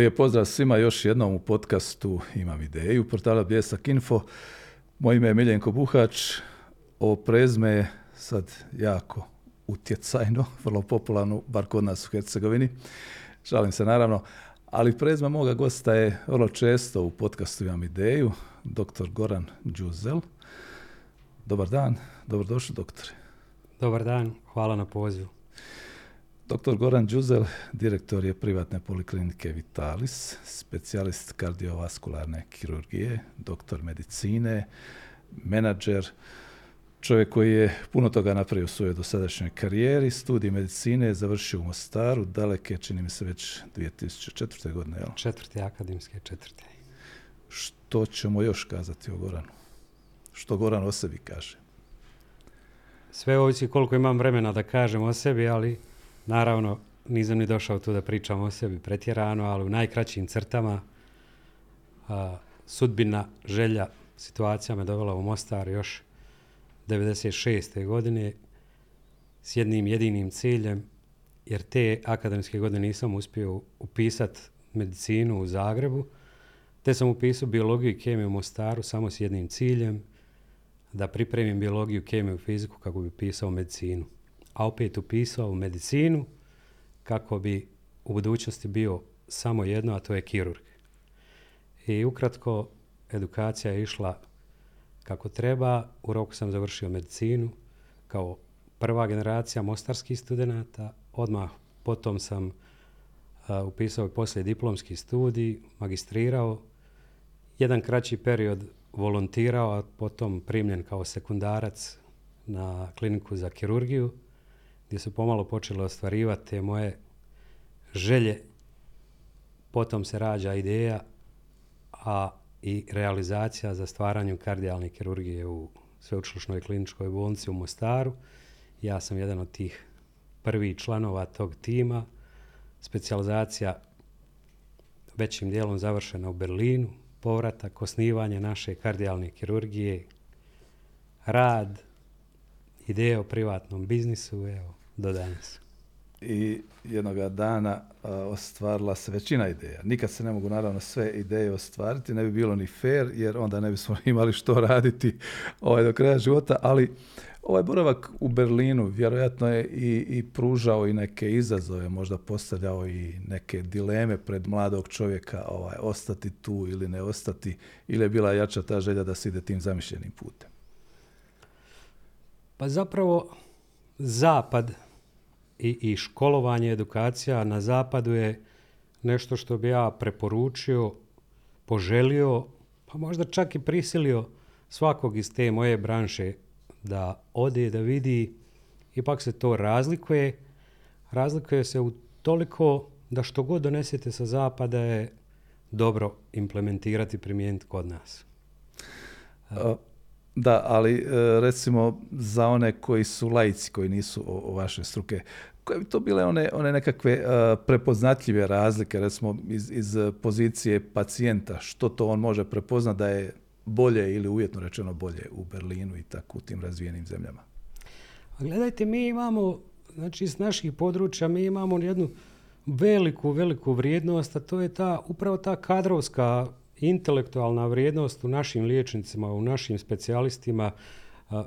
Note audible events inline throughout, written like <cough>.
Lijep pozdrav svima još jednom u podcastu Imam ideju portala Bljesak Info. Moje ime je Miljenko Buhač. Ovo prezme je sad jako utjecajno, <laughs> vrlo popularno, bar kod nas u Hercegovini. Šalim se naravno. Ali prezme moga gosta je vrlo često u podcastu Imam ideju, dr. Goran Đuzel. Dobar dan, dobrodošli doktore. Dobar dan, hvala na pozivu. Dr. Goran Đuzel, direktor je privatne poliklinike Vitalis, specijalist kardiovaskularne kirurgije, doktor medicine, menadžer, čovjek koji je puno toga napravio u svojoj dosadašnjoj karijeri, studij medicine je završio u Mostaru, daleke, čini mi se već 2004. godine, jel? Četvrte akademske, četvrte. Što ćemo još kazati o Goranu? Što Goran o sebi kaže? Sve ovisi koliko imam vremena da kažem o sebi, ali Naravno, nisam ni došao tu da pričam o sebi pretjerano, ali u najkraćim crtama a, sudbina, želja, situacija me dovela u Mostar još 96. godine s jednim jedinim ciljem, jer te akademske godine nisam uspio upisati medicinu u Zagrebu, te sam upisao biologiju i kemiju u Mostaru samo s jednim ciljem, da pripremim biologiju, kemiju i fiziku kako bi pisao medicinu a opet upisao u medicinu kako bi u budućnosti bio samo jedno, a to je kirurg. I ukratko, edukacija je išla kako treba. U roku sam završio medicinu kao prva generacija mostarskih studenata. Odmah potom sam uh, upisao i poslije diplomski studij, magistrirao. Jedan kraći period volontirao, a potom primljen kao sekundarac na kliniku za kirurgiju gdje su pomalo počele ostvarivati te moje želje. Potom se rađa ideja, a i realizacija za stvaranju kardijalne kirurgije u sveučilišnoj kliničkoj bolnici u Mostaru. Ja sam jedan od tih prvih članova tog tima. Specijalizacija većim dijelom završena u Berlinu, povratak, osnivanje naše kardijalne kirurgije, rad, ideje o privatnom biznisu, evo, do danas. I jednoga dana ostvarila se većina ideja. Nikad se ne mogu naravno sve ideje ostvariti, ne bi bilo ni fair, jer onda ne bismo <laughs> imali što raditi ovaj, do kraja života, ali ovaj boravak u Berlinu vjerojatno je i, i pružao i neke izazove, možda postavljao i neke dileme pred mladog čovjeka, ovaj, ostati tu ili ne ostati, ili je bila jača ta želja da se ide tim zamišljenim putem? Pa zapravo zapad i, i školovanje, edukacija na zapadu je nešto što bi ja preporučio, poželio, pa možda čak i prisilio svakog iz te moje branše da ode, da vidi, ipak se to razlikuje. Razlikuje se u toliko da što god donesete sa zapada je dobro implementirati, primijeniti kod nas. Da, ali e, recimo za one koji su laici, koji nisu o, vaše struke, koje bi to bile one, one nekakve e, prepoznatljive razlike, recimo iz, iz pozicije pacijenta, što to on može prepoznati da je bolje ili uvjetno rečeno bolje u Berlinu i tako u tim razvijenim zemljama? A gledajte, mi imamo, znači iz naših područja, mi imamo jednu veliku, veliku vrijednost, a to je ta, upravo ta kadrovska intelektualna vrijednost u našim liječnicima, u našim specijalistima.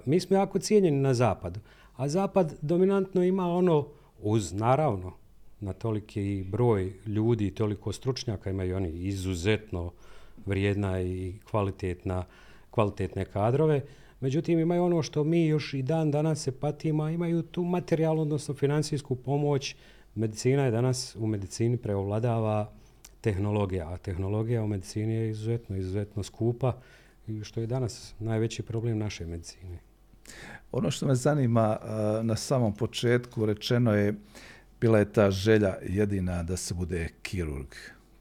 Mi smo jako cijenjeni na zapadu. A zapad dominantno ima ono, uz naravno, na toliki broj ljudi toliko stručnjaka imaju oni izuzetno vrijedna i kvalitetna, kvalitetne kadrove. Međutim, imaju ono što mi još i dan danas se patimo, imaju tu materijalnu, odnosno financijsku pomoć. Medicina je danas u medicini preovladava tehnologija, a tehnologija u medicini je izuzetno, izuzetno skupa i što je danas najveći problem naše medicine. Ono što me zanima na samom početku rečeno je bila je ta želja jedina da se bude kirurg.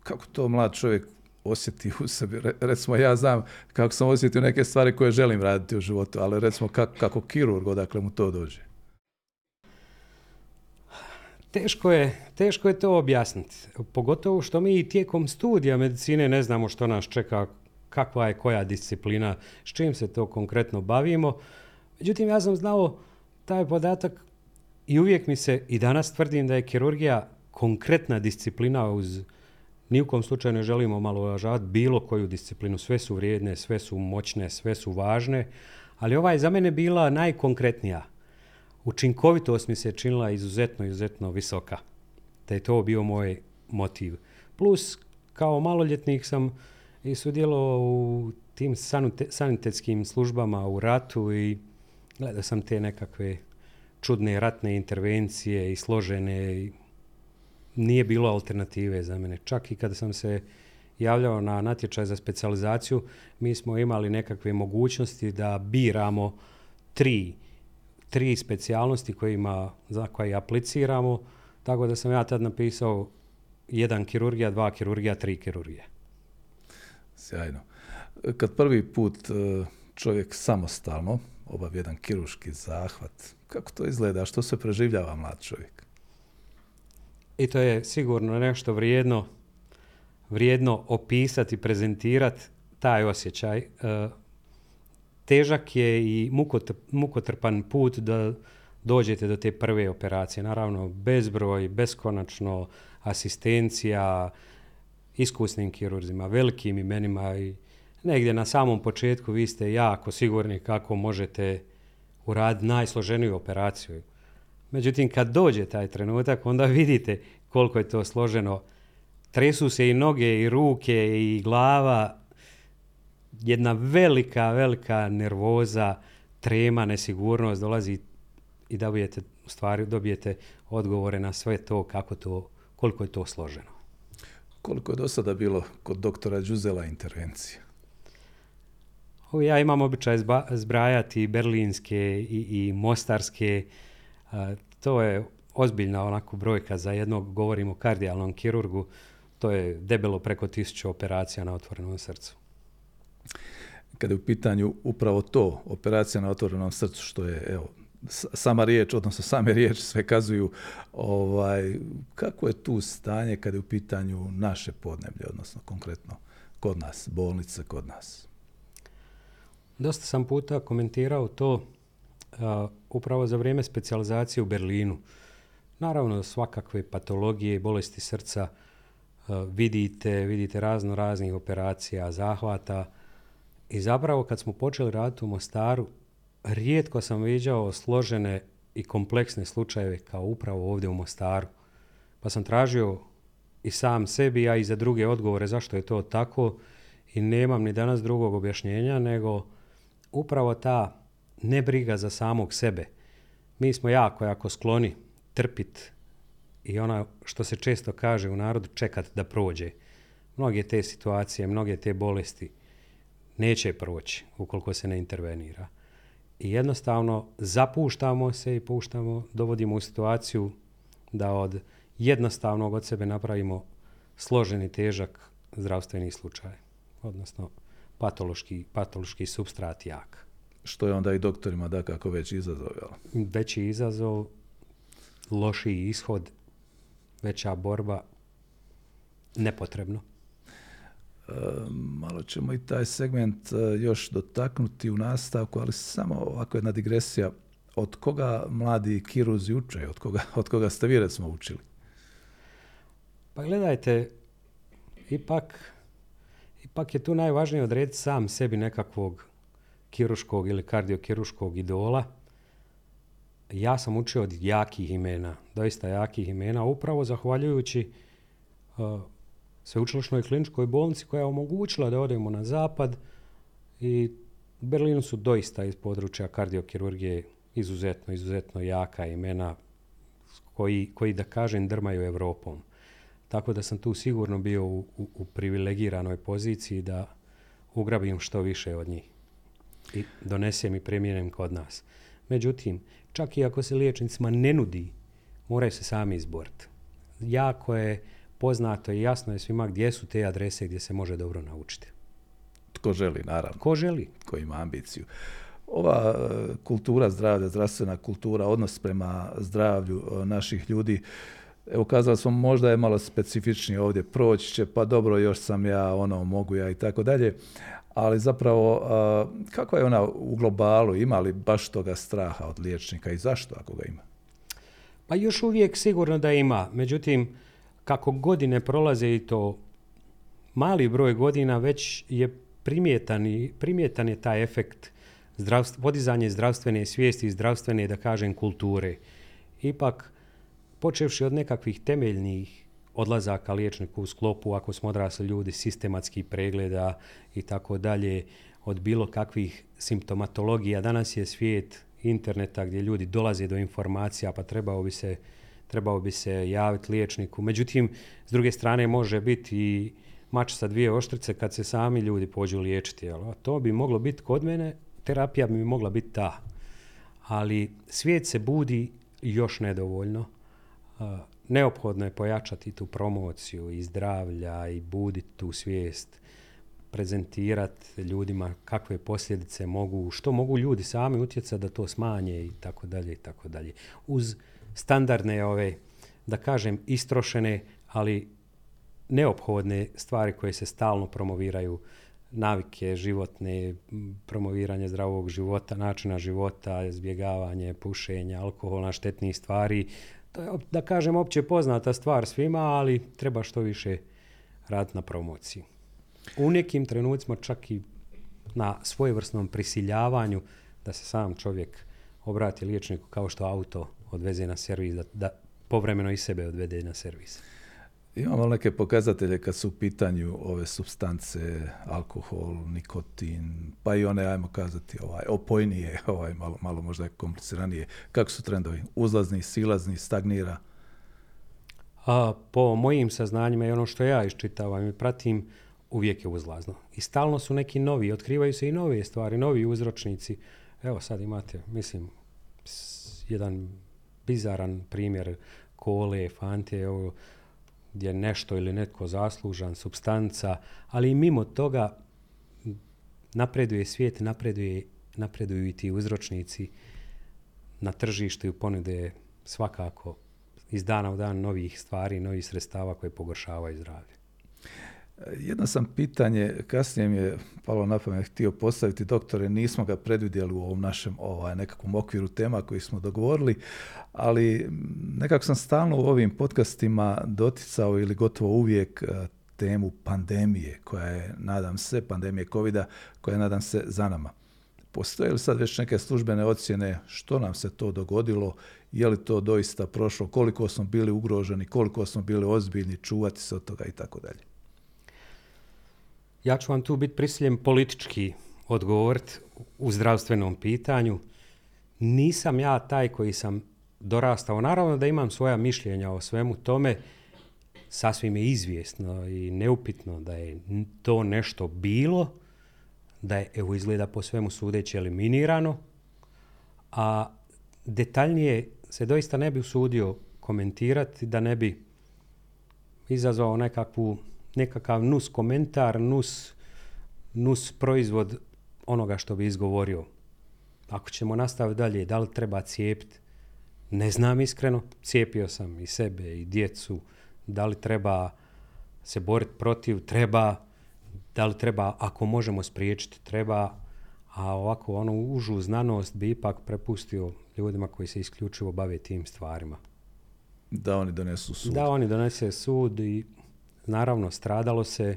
Kako to mlad čovjek osjeti u sebi? Recimo ja znam kako sam osjetio neke stvari koje želim raditi u životu, ali recimo kako, kako kirurg, odakle mu to dođe? Teško je, teško je to objasniti. Pogotovo što mi tijekom studija medicine ne znamo što nas čeka, kakva je koja disciplina, s čim se to konkretno bavimo. Međutim, ja sam znao taj podatak i uvijek mi se i danas tvrdim da je kirurgija konkretna disciplina uz Ni u kom slučaju ne želimo malo uvažavati bilo koju disciplinu. Sve su vrijedne, sve su moćne, sve su važne. Ali ova je za mene bila najkonkretnija. Učinkovitost mi se činila izuzetno, izuzetno visoka. Da je to bio moj motiv. Plus, kao maloljetnik sam i sudjelovao u tim sanitetskim službama u ratu i gledao sam te nekakve čudne ratne intervencije i složene. I nije bilo alternative za mene. Čak i kada sam se javljao na natječaj za specijalizaciju, mi smo imali nekakve mogućnosti da biramo tri, tri specijalnosti kojima, za koje apliciramo, tako da sam ja tad napisao jedan kirurgija, dva kirurgija, tri kirurgije. Sjajno. Kad prvi put e, čovjek samostalno obavi jedan kiruški zahvat, kako to izgleda, što se preživljava mlad čovjek? I to je sigurno nešto vrijedno, vrijedno opisati, prezentirati taj osjećaj. Težak je i mukotrpan put da dođete do te prve operacije. Naravno, bezbroj, beskonačno, asistencija, iskusnim kirurzima, velikim imenima i negdje na samom početku vi ste jako sigurni kako možete uraditi najsloženiju operaciju. Međutim, kad dođe taj trenutak, onda vidite koliko je to složeno. Tresu se i noge, i ruke, i glava. Jedna velika, velika nervoza, trema, nesigurnost dolazi i dobijete, u stvari dobijete odgovore na sve to, kako to, koliko je to složeno. Koliko je do sada bilo kod doktora Đuzela intervencija? Ja imam običaj zbrajati berlinske i, i mostarske. to je ozbiljna onako brojka za jednog, govorimo o kardijalnom kirurgu, to je debelo preko tisuću operacija na otvorenom srcu. Kada je u pitanju upravo to, operacija na otvorenom srcu, što je evo, sama riječ, odnosno same <laughs> riječi sve kazuju ovaj, kako je tu stanje kada je u pitanju naše podneblje, odnosno konkretno kod nas, bolnice kod nas. Dosta sam puta komentirao to upravo za vrijeme specijalizacije u Berlinu. Naravno, svakakve patologije i bolesti srca vidite, vidite razno raznih operacija, zahvata. I zapravo kad smo počeli raditi u Mostaru, rijetko sam viđao složene i kompleksne slučajeve kao upravo ovdje u Mostaru. Pa sam tražio i sam sebi, a i za druge odgovore zašto je to tako i nemam ni danas drugog objašnjenja nego upravo ta nebriga za samog sebe. Mi smo jako, jako skloni trpit i ona što se često kaže u narodu čekat da prođe. Mnoge te situacije, mnoge te bolesti neće proći ukoliko se ne intervenira. I jednostavno zapuštamo se i puštamo, dovodimo u situaciju da od jednostavnog od sebe napravimo složeni težak zdravstveni slučaj. Odnosno patološki, patološki substrat jak. Što je onda i doktorima da kako veći izazov, jel? Veći izazov, lošiji ishod, veća borba, nepotrebno. Malo ćemo i taj segment e, još dotaknuti u nastavku, ali samo ovako jedna digresija. Od koga mladi kiruzi uče? Od koga, od koga ste vi recimo učili? Pa gledajte, ipak, ipak je tu najvažnije odrediti sam sebi nekakvog kiruškog ili kardiokiruškog idola. Ja sam učio od jakih imena, doista jakih imena, upravo zahvaljujući uh, sveučilišnoj kliničkoj bolnici koja je omogućila da odemo na zapad i u Berlinu su doista iz područja kardiokirurgije izuzetno, izuzetno jaka imena koji, koji da kažem drmaju Europom. Tako da sam tu sigurno bio u, u, privilegiranoj poziciji da ugrabim što više od njih i donesem i primjenem kod nas. Međutim, čak i ako se liječnicima ne nudi, moraju se sami izboriti. Jako je poznato i jasno je svima gdje su te adrese gdje se može dobro naučiti. Tko želi, naravno. Ko želi. Ko ima ambiciju. Ova e, kultura zdravlja, zdravstvena kultura, odnos prema zdravlju e, naših ljudi, evo kazali smo možda je malo specifičniji ovdje, proći će, pa dobro još sam ja, ono, mogu ja i tako dalje, ali zapravo e, kako je ona u globalu, ima li baš toga straha od liječnika i zašto ako ga ima? Pa još uvijek sigurno da ima, međutim, kako godine prolaze i to mali broj godina već je primjetan, primjetan je taj efekt podizanje zdravstvene svijesti i zdravstvene, da kažem, kulture. Ipak, počevši od nekakvih temeljnih odlazaka liječniku u sklopu, ako smo odrasli ljudi, sistematskih pregleda i tako dalje, od bilo kakvih simptomatologija. Danas je svijet interneta gdje ljudi dolaze do informacija, pa trebao bi se, trebao bi se javiti liječniku. Međutim, s druge strane može biti i mač sa dvije oštrice kad se sami ljudi pođu liječiti. A to bi moglo biti kod mene, terapija bi mogla biti ta. Ali svijet se budi još nedovoljno. Neophodno je pojačati tu promociju i zdravlja i buditi tu svijest prezentirati ljudima kakve posljedice mogu, što mogu ljudi sami utjecati da to smanje i tako dalje i tako dalje. Uz standardne ove, da kažem, istrošene, ali neophodne stvari koje se stalno promoviraju, navike životne, promoviranje zdravog života, načina života, izbjegavanje pušenja, alkohola, štetnih stvari. To je, da kažem, opće poznata stvar svima, ali treba što više raditi na promociji. U nekim trenucima čak i na svojevrsnom prisiljavanju da se sam čovjek obrati liječniku kao što auto odveze na servis, da, da povremeno i sebe odvede na servis. Imamo neke pokazatelje kad su u pitanju ove substance, alkohol, nikotin, pa i one, ajmo kazati, ovaj, opojnije, <laughs> ovaj, malo, malo možda kompliciranije. Kako su trendovi? Uzlazni, silazni, stagnira? A, po mojim saznanjima i ono što ja iščitavam i pratim, uvijek je uzlazno. I stalno su neki novi, otkrivaju se i nove stvari, novi uzročnici. Evo sad imate, mislim, jedan bizaran primjer kole, fante, evo, gdje nešto ili netko zaslužan, substanca, ali i mimo toga napreduje svijet, napreduje, napreduju i ti uzročnici na tržištu i ponude svakako iz dana u dan novih stvari, novih sredstava koje pogoršavaju zdravlje. Jedno sam pitanje, kasnije mi je palo na pamet, htio postaviti doktore, nismo ga predvidjeli u ovom našem ovaj, nekakvom okviru tema koji smo dogovorili, ali nekako sam stalno u ovim podcastima doticao ili gotovo uvijek eh, temu pandemije, koja je, nadam se, pandemije covid koja je, nadam se, za nama. Postoje li sad već neke službene ocjene što nam se to dogodilo, je li to doista prošlo, koliko smo bili ugroženi, koliko smo bili ozbiljni, čuvati se od toga i tako dalje? Ja ću vam tu biti prisiljen politički odgovoriti u zdravstvenom pitanju. Nisam ja taj koji sam dorastao. Naravno da imam svoja mišljenja o svemu tome. Sasvim je izvjesno i neupitno da je to nešto bilo, da je, evo izgleda po svemu sudeći, eliminirano, a detaljnije se doista ne bi usudio komentirati da ne bi izazvao nekakvu nekakav nus komentar, nus, nus proizvod onoga što bi izgovorio. Ako ćemo nastaviti dalje, da li treba cijepiti? Ne znam iskreno. Cijepio sam i sebe i djecu. Da li treba se boriti protiv? Treba. Da li treba, ako možemo spriječiti, treba. A ovako, onu užu znanost bi ipak prepustio ljudima koji se isključivo bave tim stvarima. Da oni donesu sud. Da oni donese sud i Naravno, stradalo se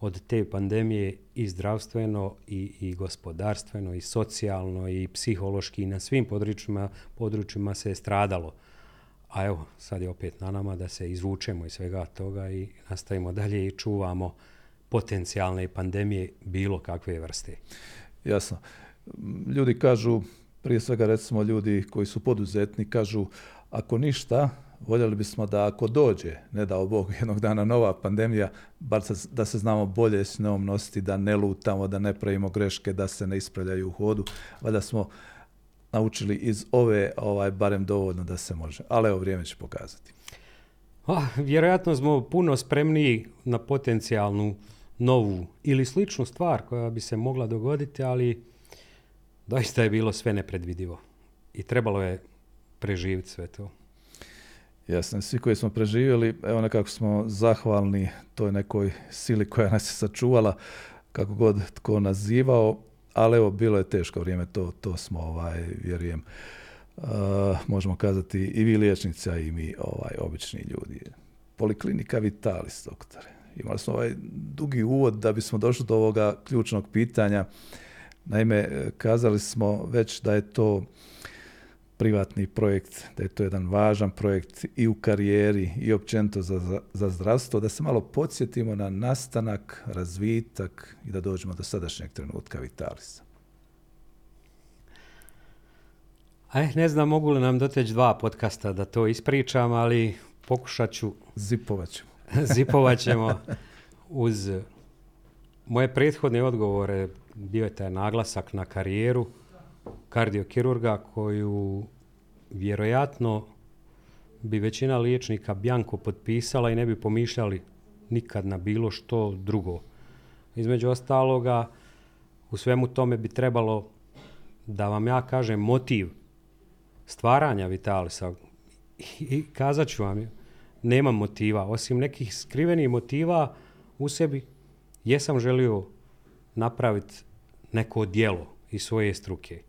od te pandemije i zdravstveno i, i gospodarstveno i socijalno i psihološki i na svim područjima, područjima se je stradalo. A evo, sad je opet na nama da se izvučemo iz svega toga i nastavimo dalje i čuvamo potencijalne pandemije bilo kakve vrste. Jasno. Ljudi kažu, prije svega recimo ljudi koji su poduzetni, kažu ako ništa, voljeli bismo da ako dođe, ne dao Bog, <laughs> jednog dana nova pandemija, bar da se znamo bolje s njom nositi, da ne lutamo, da ne pravimo greške, da se ne ispravljaju u hodu, da smo naučili iz ove ovaj, barem dovoljno da se može. Ali evo, vrijeme će pokazati. Ah, vjerojatno smo puno spremniji na potencijalnu novu ili sličnu stvar koja bi se mogla dogoditi, ali doista je bilo sve nepredvidivo. I trebalo je preživjeti sve to. Jasno, svi koji smo preživjeli, evo nekako smo zahvalni toj nekoj sili koja nas je sačuvala, kako god tko nazivao, ali evo, bilo je teško vrijeme, to, to smo, ovaj, vjerujem, uh, možemo kazati i vi liječnici, a i mi ovaj, obični ljudi. Poliklinika Vitalis, doktore. Imali smo ovaj dugi uvod da bismo došli do ovoga ključnog pitanja. Naime, kazali smo već da je to privatni projekt, da je to jedan važan projekt i u karijeri i općenito za, za zdravstvo, da se malo podsjetimo na nastanak, razvitak i da dođemo do sadašnjeg trenutka Vitalisa. Aj, ne znam mogu li nam doteći dva podcasta da to ispričam, ali pokušat ću. Zipovat ćemo. <laughs> zipovat ćemo <laughs> uz moje prethodne odgovore bio je taj naglasak na karijeru kardiokirurga koju vjerojatno bi većina liječnika bjanko potpisala i ne bi pomišljali nikad na bilo što drugo. Između ostaloga, u svemu tome bi trebalo da vam ja kažem motiv stvaranja Vitalisa. I kazat ću vam, nemam motiva. Osim nekih skrivenih motiva u sebi, jesam želio napraviti neko djelo iz svoje struke.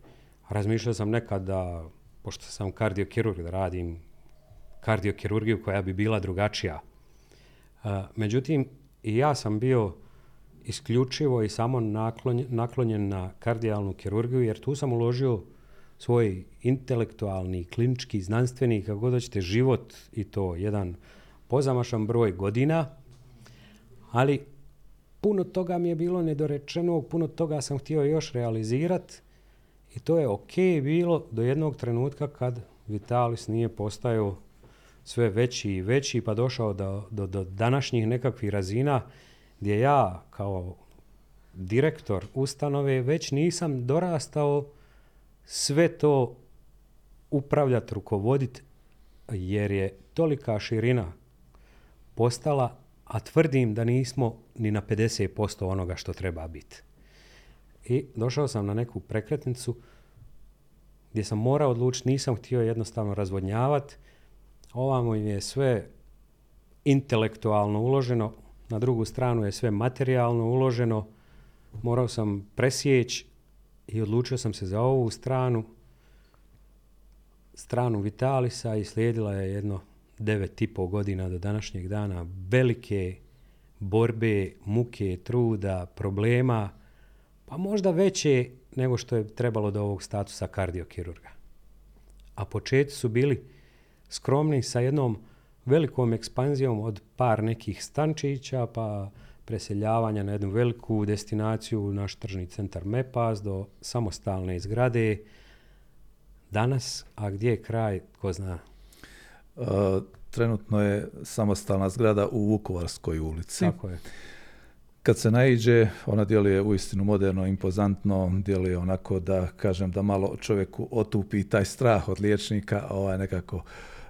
Razmišljao sam nekad da, pošto sam kardiokirurg, da radim kardiokirurgiju koja bi bila drugačija. međutim, i ja sam bio isključivo i samo naklonjen, naklonjen na kardijalnu kirurgiju, jer tu sam uložio svoj intelektualni, klinički, znanstveni, kako god hoćete, život i to jedan pozamašan broj godina, ali puno toga mi je bilo nedorečeno, puno toga sam htio još realizirati i to je ok bilo do jednog trenutka kad Vitalis nije postajao sve veći i veći pa došao do, do, do današnjih nekakvih razina gdje ja kao direktor ustanove već nisam dorastao sve to upravljati, rukovoditi jer je tolika širina postala, a tvrdim da nismo ni na 50% onoga što treba biti. I došao sam na neku prekretnicu gdje sam morao odlučiti, nisam htio jednostavno razvodnjavati. Ovamo je sve intelektualno uloženo, na drugu stranu je sve materijalno uloženo. Morao sam presjeći i odlučio sam se za ovu stranu, stranu Vitalisa i slijedila je jedno devet i pol godina do današnjeg dana velike borbe, muke, truda, problema, pa možda veće nego što je trebalo do ovog statusa kardiokirurga. A početi su bili skromni sa jednom velikom ekspanzijom od par nekih stančića, pa preseljavanja na jednu veliku destinaciju, naš tržni centar Mepas, do samostalne zgrade. Danas, a gdje je kraj, ko zna? Uh, trenutno je samostalna zgrada u Vukovarskoj ulici. Tako je. Kad se naiđe, ona djeluje uistinu moderno, impozantno, djeluje onako da, kažem, da malo čovjeku otupi taj strah od liječnika, ovaj nekako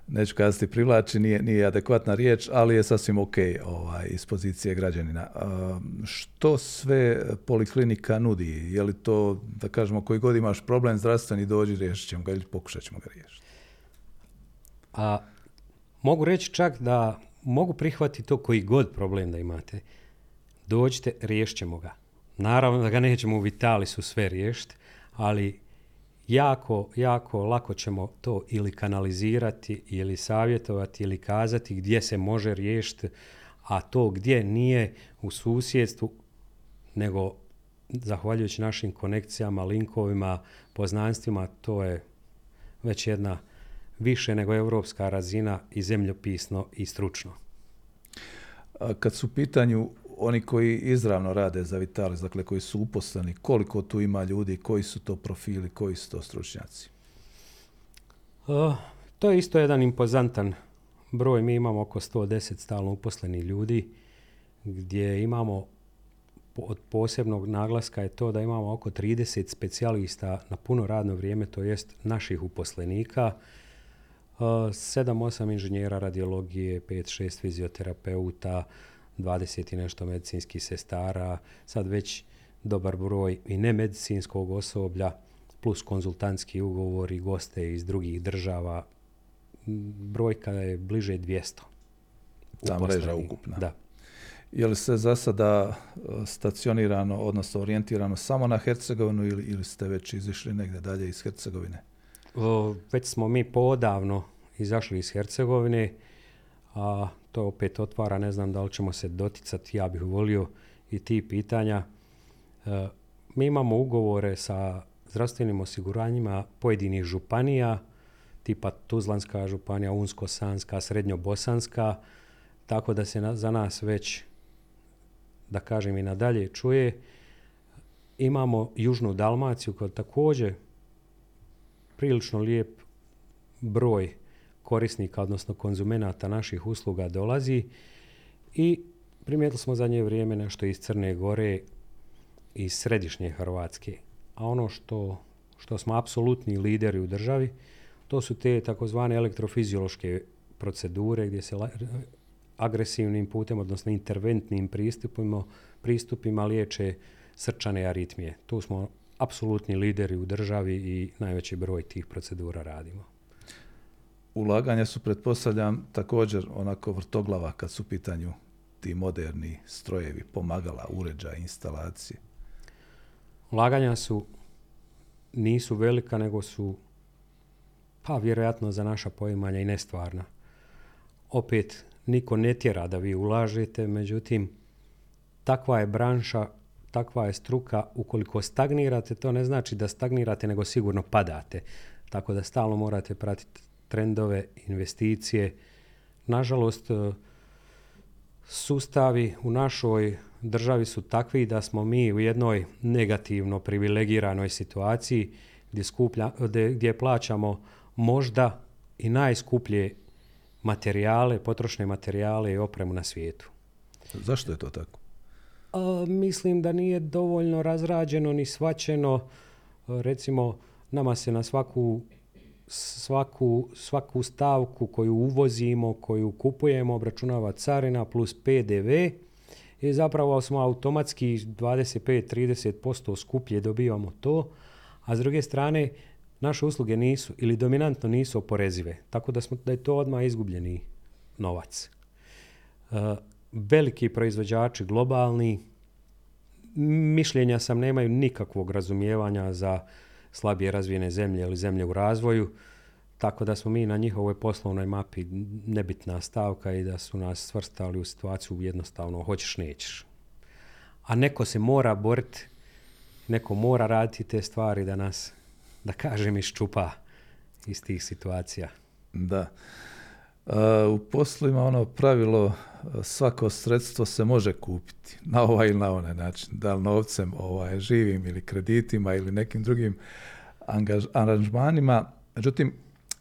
neću kazati privlači, nije, nije adekvatna riječ, ali je sasvim ok ovaj, iz pozicije građanina. što sve poliklinika nudi? Je li to, da kažemo, koji god imaš problem zdravstveni, dođi, riješit ćemo ga ili pokušat ćemo ga riješiti? A, mogu reći čak da mogu prihvatiti to koji god problem da imate. Dođite, riješit ćemo ga. Naravno da ga nećemo u Vitalisu sve riješiti, ali jako, jako lako ćemo to ili kanalizirati ili savjetovati ili kazati gdje se može riješiti, a to gdje nije u susjedstvu, nego zahvaljujući našim konekcijama, linkovima, poznanstvima, to je već jedna više nego europska razina i zemljopisno i stručno. kad su pitanju oni koji izravno rade za Vitalis, dakle koji su uposleni, koliko tu ima ljudi, koji su to profili, koji su to stručnjaci? to je isto jedan impozantan broj. Mi imamo oko 110 stalno uposlenih ljudi gdje imamo od posebnog naglaska je to da imamo oko 30 specijalista na puno radno vrijeme, to jest naših uposlenika, 7-8 inženjera radiologije, 5-6 fizioterapeuta, 20 i nešto medicinskih sestara, sad već dobar broj i nemedicinskog osoblja, plus konzultantski ugovori, goste iz drugih država. Brojka je bliže 200. Ta mreža ukupna. Da. Je li se za sada e, stacionirano, odnosno orijentirano samo na Hercegovinu ili, ili ste već izišli negdje dalje iz Hercegovine? već smo mi podavno izašli iz Hercegovine, a to opet otvara, ne znam da li ćemo se doticati, ja bih volio i ti pitanja. E, mi imamo ugovore sa zdravstvenim osiguranjima pojedinih županija, tipa Tuzlanska županija, Unsko-Sanska, Srednjo-Bosanska, tako da se za nas već, da kažem i nadalje, čuje. Imamo Južnu Dalmaciju koja također prilično lijep broj korisnika, odnosno konzumenata naših usluga dolazi i primijetili smo zadnje vrijeme nešto iz Crne Gore i središnje Hrvatske. A ono što, što smo apsolutni lideri u državi, to su te takozvane elektrofiziološke procedure gdje se agresivnim putem, odnosno interventnim pristupima, pristupima liječe srčane aritmije. Tu smo apsolutni lideri u državi i najveći broj tih procedura radimo. Ulaganja su, pretpostavljam, također onako vrtoglava kad su u pitanju ti moderni strojevi, pomagala, uređaja, instalacije. Ulaganja su, nisu velika, nego su, pa vjerojatno za naša poimanja i nestvarna. Opet, niko ne tjera da vi ulažete, međutim, takva je branša takva je struka, ukoliko stagnirate, to ne znači da stagnirate, nego sigurno padate. Tako da stalno morate pratiti trendove, investicije. Nažalost, e, sustavi u našoj državi su takvi da smo mi u jednoj negativno privilegiranoj situaciji gdje, skuplja, gdje plaćamo možda i najskuplje materijale, potrošne materijale i opremu na svijetu. Zašto je to tako? mislim da nije dovoljno razrađeno ni svačeno. Recimo, nama se na svaku, svaku, svaku stavku koju uvozimo, koju kupujemo, obračunava carina plus PDV i zapravo smo automatski 25-30% skuplje dobivamo to, a s druge strane naše usluge nisu ili dominantno nisu oporezive, tako da, smo, da je to odmah izgubljeni novac. Veliki proizvođači globalni mišljenja sam nemaju nikakvog razumijevanja za slabije razvijene zemlje ili zemlje u razvoju, tako da smo mi na njihovoj poslovnoj mapi nebitna stavka i da su nas svrstali u situaciju jednostavno hoćeš nećeš. A neko se mora boriti, neko mora raditi te stvari da nas, da kažem, iščupa iz tih situacija. Da. U poslovima ono pravilo svako sredstvo se može kupiti na ovaj ili na onaj način, da li novcem ovaj, živim ili kreditima ili nekim drugim aranžmanima. Međutim,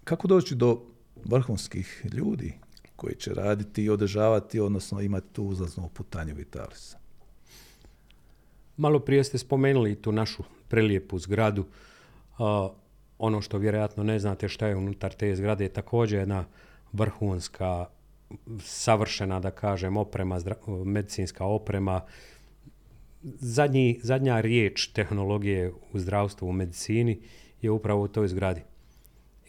kako doći do vrhunskih ljudi koji će raditi i održavati, odnosno imati tu uzlaznu putanju Vitalisa? Malo prije ste spomenuli tu našu prelijepu zgradu. ono što vjerojatno ne znate šta je unutar te zgrade je također jedna vrhunska savršena, da kažem, oprema, medicinska oprema. Zadnji, zadnja riječ tehnologije u zdravstvu, u medicini je upravo u toj zgradi.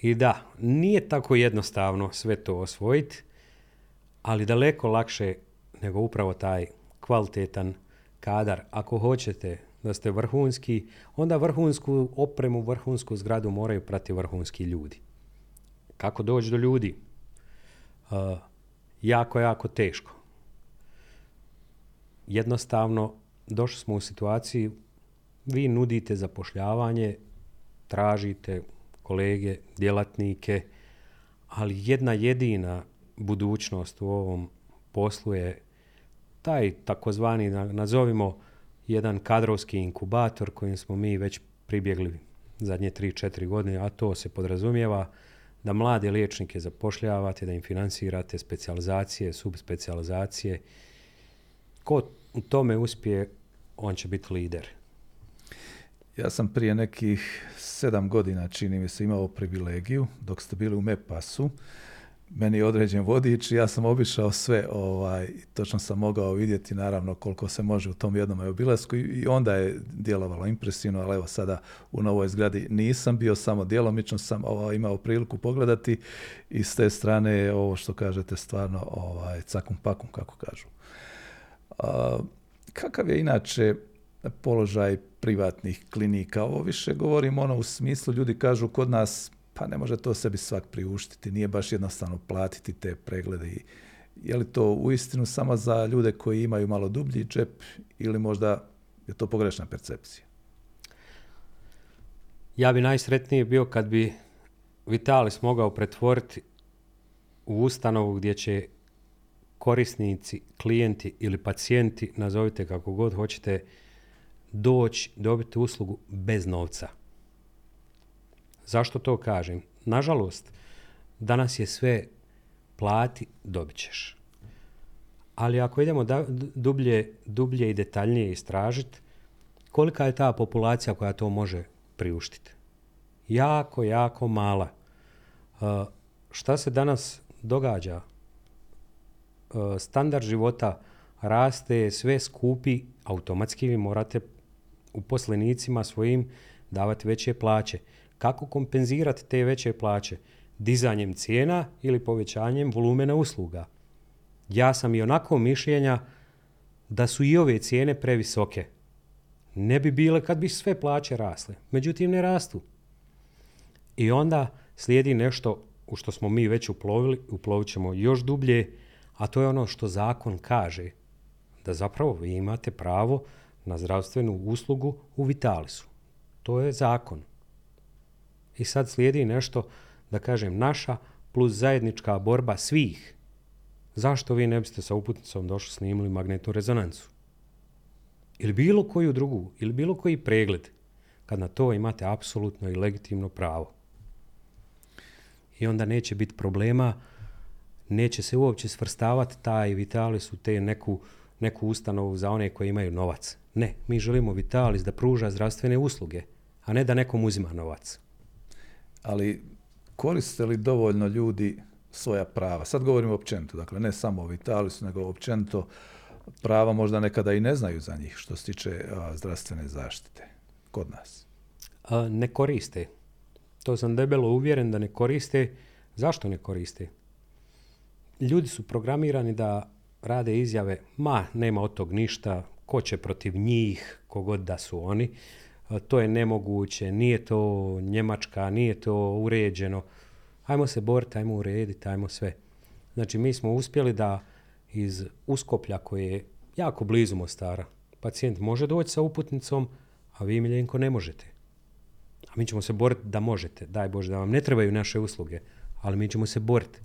I da, nije tako jednostavno sve to osvojiti, ali daleko lakše nego upravo taj kvalitetan kadar. Ako hoćete da ste vrhunski, onda vrhunsku opremu, vrhunsku zgradu moraju prati vrhunski ljudi. Kako doći do ljudi? Uh, jako, jako teško. Jednostavno, došli smo u situaciju, vi nudite zapošljavanje, tražite kolege, djelatnike, ali jedna jedina budućnost u ovom poslu je taj takozvani, nazovimo, jedan kadrovski inkubator kojim smo mi već pribjegli zadnje 3-4 godine, a to se podrazumijeva da mlade liječnike zapošljavate, da im financirate specijalizacije, subspecijalizacije. Ko u tome uspije, on će biti lider. Ja sam prije nekih sedam godina, čini mi se, imao privilegiju, dok ste bili u MEPAS-u, meni je određen vodič i ja sam obišao sve, ovaj, točno sam mogao vidjeti naravno koliko se može u tom jednom obilasku i onda je djelovalo impresivno, ali evo sada u novoj zgradi nisam bio, samo djelomično sam ovaj, imao priliku pogledati i s te strane je ovo što kažete stvarno ovaj, cakum pakum, kako kažu. kakav je inače položaj privatnih klinika? Ovo više govorim ono u smislu, ljudi kažu kod nas pa ne može to sebi svak priuštiti, nije baš jednostavno platiti te preglede i, Je li to uistinu samo za ljude koji imaju malo dublji džep ili možda je to pogrešna percepcija? Ja bi najsretniji bio kad bi Vitalis mogao pretvoriti u ustanovu gdje će korisnici, klijenti ili pacijenti, nazovite kako god hoćete, doći, dobiti uslugu bez novca. Zašto to kažem? Nažalost, danas je sve plati, dobit ćeš. Ali ako idemo da, dublje, dublje i detaljnije istražiti, kolika je ta populacija koja to može priuštiti? Jako, jako mala. Uh, šta se danas događa? Uh, standard života raste, sve skupi, automatski vi morate uposlenicima svojim davati veće plaće. Kako kompenzirati te veće plaće? Dizanjem cijena ili povećanjem volumena usluga. Ja sam i onako mišljenja da su i ove cijene previsoke. Ne bi bile kad bi sve plaće rasle. Međutim, ne rastu. I onda slijedi nešto u što smo mi već uplovili, uplovit ćemo još dublje, a to je ono što zakon kaže. Da zapravo vi imate pravo na zdravstvenu uslugu u Vitalisu. To je zakon. I sad slijedi nešto, da kažem, naša plus zajednička borba svih. Zašto vi ne biste sa uputnicom došli snimili magnetnu rezonancu? Ili bilo koju drugu, ili bilo koji pregled, kad na to imate apsolutno i legitimno pravo. I onda neće biti problema, neće se uopće svrstavati taj Vitalis u te neku, neku ustanovu za one koji imaju novac. Ne, mi želimo Vitalis da pruža zdravstvene usluge, a ne da nekom uzima novac. Ali koriste li dovoljno ljudi svoja prava? Sad govorimo općenito, dakle ne samo o Vitalisu, nego općenito prava možda nekada i ne znaju za njih što se tiče zdravstvene zaštite kod nas. A, ne koriste. To sam debelo uvjeren da ne koriste. Zašto ne koriste? Ljudi su programirani da rade izjave, ma, nema od tog ništa, ko će protiv njih, kogod da su oni, to je nemoguće, nije to Njemačka, nije to uređeno. Ajmo se boriti, ajmo urediti, ajmo sve. Znači, mi smo uspjeli da iz Uskoplja koje je jako blizu Mostara, pacijent može doći sa uputnicom, a vi, Miljenko, ne možete. A mi ćemo se boriti da možete. Daj Bože da vam ne trebaju naše usluge, ali mi ćemo se boriti.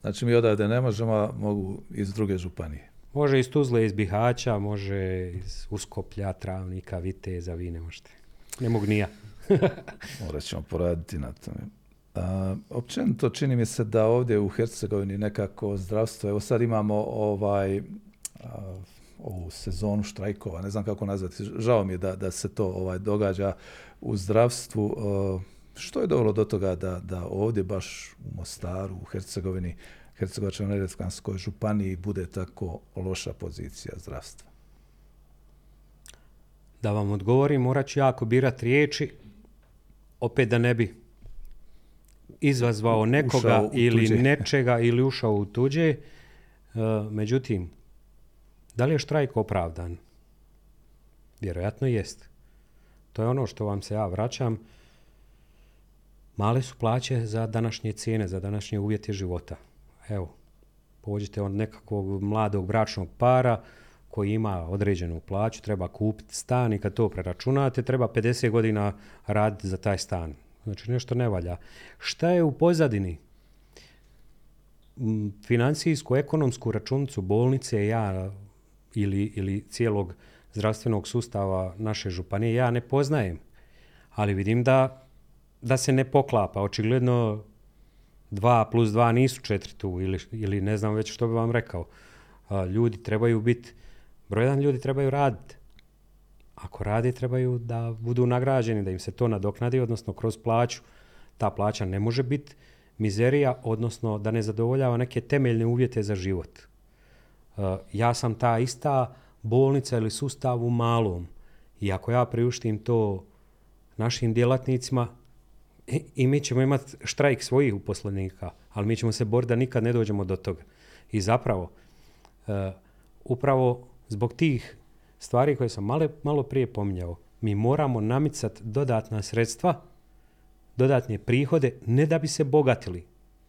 Znači mi odavde ne možemo, mogu iz druge županije. Može iz Tuzle, iz Bihaća, može iz Uskoplja, Travnika, Viteza, vi ne možete. Ne mogu nija. <laughs> Morat ćemo poraditi na tome. A, općenito čini mi se da ovdje u Hercegovini nekako zdravstvo, evo sad imamo ovaj ovu sezonu štrajkova, ne znam kako nazvati, žao mi je da, da se to ovaj događa u zdravstvu. Što je dovelo do toga da, da ovdje baš u Mostaru, u Hercegovini, Hercegovačko-neretvanskoj županiji bude tako loša pozicija zdravstva? Da vam odgovorim, morat ću jako birati riječi, opet da ne bi izazvao nekoga ili <laughs> nečega ili ušao u tuđe. E, međutim, da li je štrajk opravdan? Vjerojatno jest. To je ono što vam se ja vraćam. Male su plaće za današnje cijene, za današnje uvjete života evo, pođite od nekakvog mladog bračnog para koji ima određenu plaću, treba kupiti stan i kad to preračunate, treba 50 godina raditi za taj stan. Znači nešto ne valja. Šta je u pozadini? Financijsku, ekonomsku računicu bolnice ja ili, ili cijelog zdravstvenog sustava naše županije ja ne poznajem. Ali vidim da, da se ne poklapa. Očigledno 2 plus 2 nisu četiri tu ili, ili ne znam već što bi vam rekao. ljudi trebaju biti, broj jedan ljudi trebaju raditi. Ako radi, trebaju da budu nagrađeni, da im se to nadoknadi, odnosno kroz plaću. Ta plaća ne može biti mizerija, odnosno da ne zadovoljava neke temeljne uvjete za život. ja sam ta ista bolnica ili sustav u malom. I ako ja priuštim to našim djelatnicima, i mi ćemo imati štrajk svojih uposlenika, ali mi ćemo se boriti da nikad ne dođemo do toga. I zapravo, e, upravo zbog tih stvari koje sam malo, malo prije pominjao, mi moramo namicati dodatna sredstva, dodatne prihode, ne da bi se bogatili,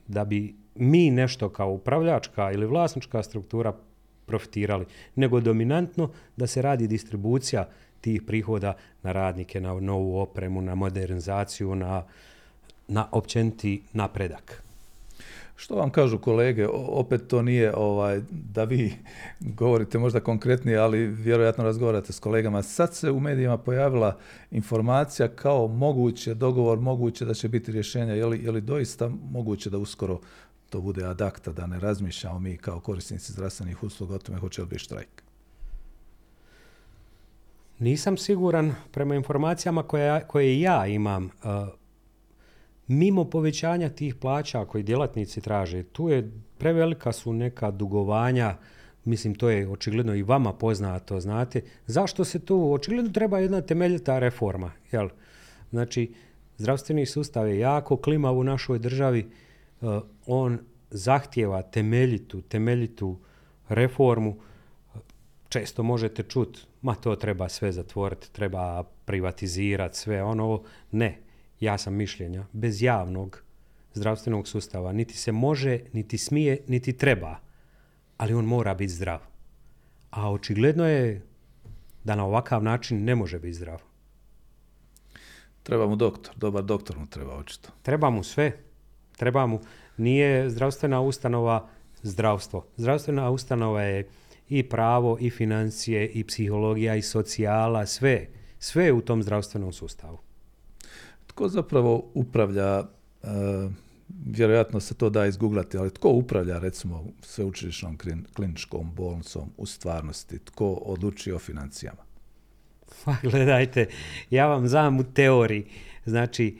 da bi mi nešto kao upravljačka ili vlasnička struktura profitirali, nego dominantno da se radi distribucija tih prihoda na radnike, na novu opremu, na modernizaciju, na, na općeniti napredak. Što vam kažu kolege? Opet to nije ovaj, da vi govorite možda konkretnije, ali vjerojatno razgovarate s kolegama. Sad se u medijima pojavila informacija kao moguće dogovor, moguće da će biti rješenja. Je li, je li doista moguće da uskoro to bude adakta, da ne razmišljamo mi kao korisnici zdravstvenih usluga o tome hoće li biti štrajk? Nisam siguran prema informacijama koje, koje ja imam. Uh, mimo povećanja tih plaća koji djelatnici traže, tu je prevelika su neka dugovanja, mislim to je očigledno i vama poznato, znate, zašto se tu, očigledno treba jedna temeljita reforma, jel? Znači, zdravstveni sustav je jako klimav u našoj državi, uh, on zahtjeva temeljitu, temeljitu reformu, često možete čuti, ma to treba sve zatvoriti, treba privatizirati sve ono, ne, ja sam mišljenja, bez javnog zdravstvenog sustava niti se može, niti smije, niti treba, ali on mora biti zdrav. A očigledno je da na ovakav način ne može biti zdrav. Treba mu doktor, dobar doktor mu treba očito. Treba mu sve. Treba mu, nije zdravstvena ustanova zdravstvo. Zdravstvena ustanova je i pravo, i financije, i psihologija, i socijala, sve. Sve je u tom zdravstvenom sustavu. Tko zapravo upravlja, e, vjerojatno se to da izgooglati, ali tko upravlja recimo sveučilišnom kliničkom bolnicom u stvarnosti? Tko odlučuje o financijama? Pa <laughs> gledajte, ja vam znam u teoriji. Znači,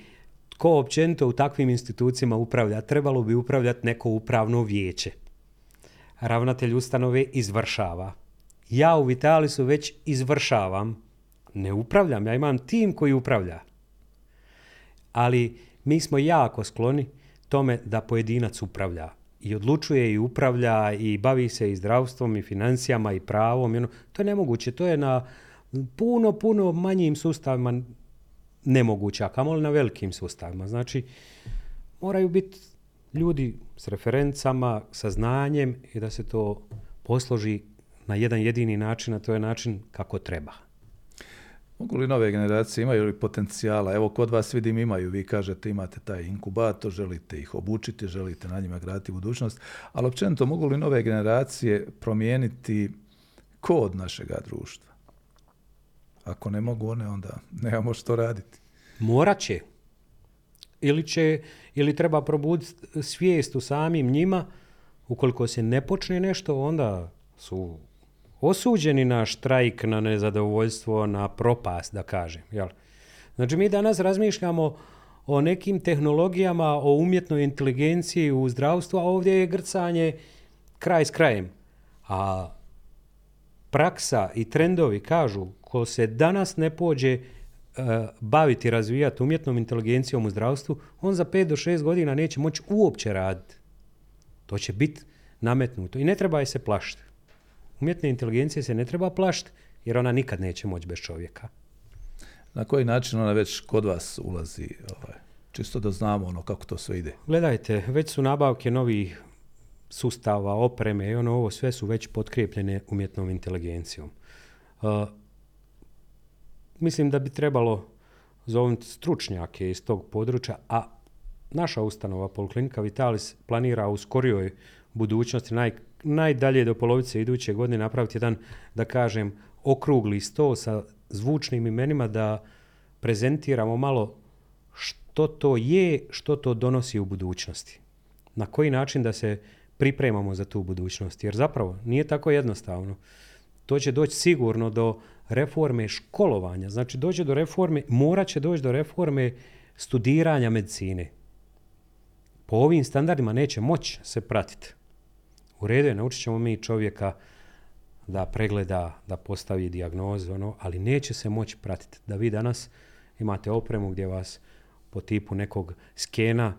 tko općenito u takvim institucijama upravlja? Trebalo bi upravljati neko upravno vijeće. Ravnatelj ustanove izvršava. Ja u Vitalisu već izvršavam. Ne upravljam, ja imam tim koji upravlja ali mi smo jako skloni tome da pojedinac upravlja i odlučuje i upravlja i bavi se i zdravstvom i financijama i pravom. Ono, to je nemoguće, to je na puno, puno manjim sustavima nemoguće, a kamoli na velikim sustavima. Znači, moraju biti ljudi s referencama, sa znanjem i da se to posloži na jedan jedini način, a to je način kako treba. Mogu li nove generacije, imaju li potencijala? Evo, kod vas vidim imaju, vi kažete imate taj inkubator, želite ih obučiti, želite na njima graditi budućnost, ali općenito mogu li nove generacije promijeniti kod našega društva? Ako ne mogu one, onda nemamo što raditi. Morat će. Ili, će, ili treba probuditi svijest u samim njima. Ukoliko se ne počne nešto, onda su osuđeni na štrajk, na nezadovoljstvo, na propast, da kažem. Jel? Znači, mi danas razmišljamo o nekim tehnologijama, o umjetnoj inteligenciji u zdravstvu, a ovdje je grcanje kraj s krajem. A praksa i trendovi kažu, ko se danas ne pođe baviti, razvijati umjetnom inteligencijom u zdravstvu, on za 5 do 6 godina neće moći uopće raditi. To će biti nametnuto i ne treba je se plašiti. Umjetne inteligencije se ne treba plašiti jer ona nikad neće moći bez čovjeka. Na koji način ona već kod vas ulazi? Ovaj, čisto da znamo ono kako to sve ide. Gledajte, već su nabavke novih sustava, opreme i ono ovo sve su već potkrepljene umjetnom inteligencijom. Uh, mislim da bi trebalo zovnuti stručnjake iz tog područja, a naša ustanova Poliklinika Vitalis planira u skorijoj budućnosti, naj, najdalje do polovice iduće godine napraviti jedan, da kažem, okrugli sto sa zvučnim imenima da prezentiramo malo što to je, što to donosi u budućnosti. Na koji način da se pripremamo za tu budućnost. Jer zapravo nije tako jednostavno. To će doći sigurno do reforme školovanja. Znači dođe do reforme, morat će doći do reforme studiranja medicine. Po ovim standardima neće moći se pratiti. U redu je, naučit ćemo mi čovjeka da pregleda, da postavi dijagnozu, ono, ali neće se moći pratiti. Da vi danas imate opremu gdje vas po tipu nekog skena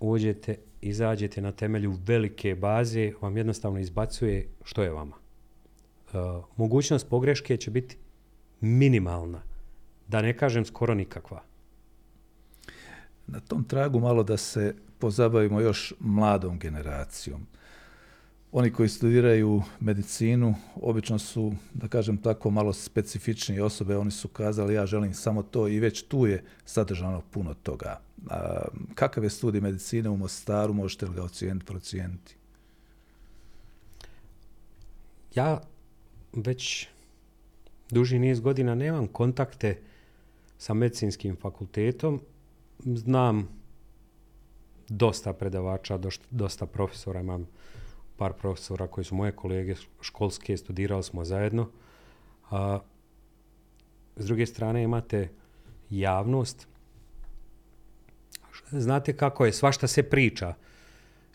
uđete, izađete na temelju velike baze, vam jednostavno izbacuje što je vama. E, mogućnost pogreške će biti minimalna, da ne kažem skoro nikakva. Na tom tragu malo da se pozabavimo još mladom generacijom. Oni koji studiraju medicinu obično su, da kažem tako, malo specifičnije osobe. Oni su kazali ja želim samo to i već tu je sadržano puno toga. A, kakav je studij medicine u Mostaru, možete li ga ocijeniti, procijeniti? Ja već duži niz godina nemam kontakte sa medicinskim fakultetom. Znam dosta predavača, dosta profesora, imam par profesora koji su moje kolege školske, studirali smo zajedno. A, s druge strane imate javnost. Znate kako je, svašta se priča.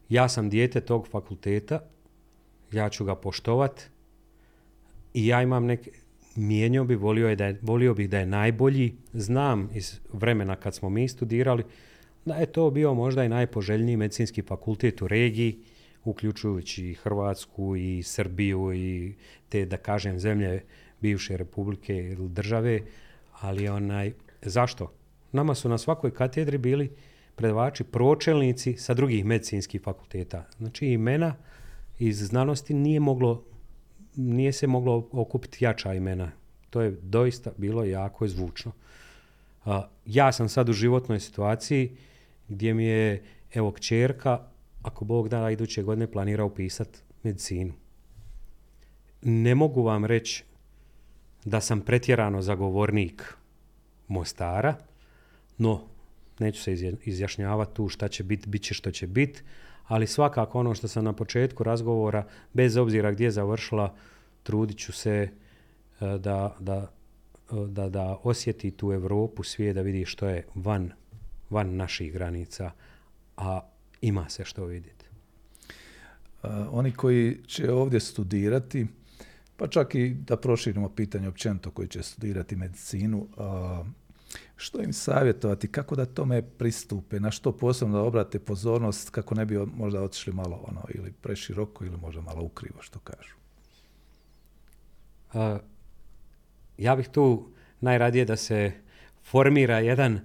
Ja sam dijete tog fakulteta, ja ću ga poštovat i ja imam neke, mijenjao bi, volio, je da je, volio bih da je najbolji. Znam iz vremena kad smo mi studirali da je to bio možda i najpoželjniji medicinski fakultet u regiji, uključujući i Hrvatsku i Srbiju i te, da kažem, zemlje bivše republike ili države, ali onaj, zašto? Nama su na svakoj katedri bili predavači pročelnici sa drugih medicinskih fakulteta. Znači imena iz znanosti nije moglo nije se moglo okupiti jača imena. To je doista bilo jako zvučno. ja sam sad u životnoj situaciji gdje mi je, evo, kćerka, ako Bog da, iduće godine planira upisati medicinu. Ne mogu vam reći da sam pretjerano zagovornik Mostara, no neću se izjašnjavati tu šta će biti, bit će što će biti, ali svakako ono što sam na početku razgovora, bez obzira gdje je završila, trudit ću se e, da, da, e, da, da osjeti tu Europu, svijet, da vidi što je van, van naših granica, a ima se što vidjeti. oni koji će ovdje studirati, pa čak i da proširimo pitanje općenito koji će studirati medicinu, što im savjetovati, kako da tome pristupe, na što posebno da obrate pozornost kako ne bi možda otišli malo ono ili preširoko ili možda malo ukrivo što kažu. ja bih tu najradije da se formira jedan,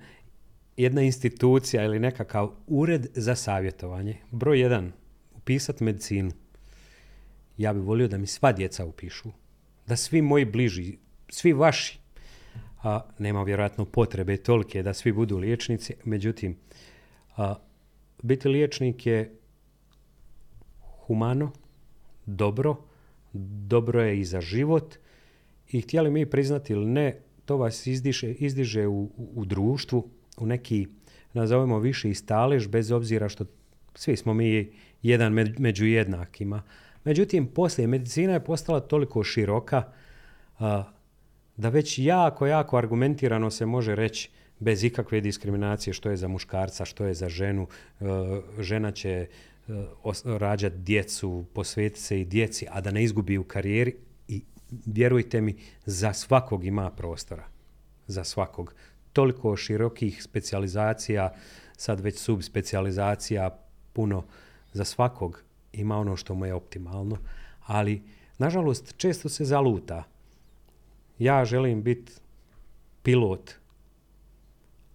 jedna institucija ili nekakav ured za savjetovanje. Broj jedan, upisati medicinu. Ja bih volio da mi sva djeca upišu. Da svi moji bliži, svi vaši, a nema vjerojatno potrebe tolike da svi budu liječnici, međutim, a, biti liječnik je humano, dobro, dobro je i za život i htjeli mi priznati ili ne, to vas izdiše, izdiže u, u, društvu, u neki, nazovemo viši stalež, bez obzira što svi smo mi jedan među jednakima. Međutim, poslije medicina je postala toliko široka da već jako, jako argumentirano se može reći bez ikakve diskriminacije što je za muškarca, što je za ženu. E, žena će e, rađati djecu, posvetiti se i djeci, a da ne izgubi u karijeri i vjerujte mi, za svakog ima prostora. Za svakog. Toliko širokih specijalizacija, sad već subspecijalizacija, puno za svakog ima ono što mu je optimalno, ali nažalost često se zaluta. Ja želim biti pilot,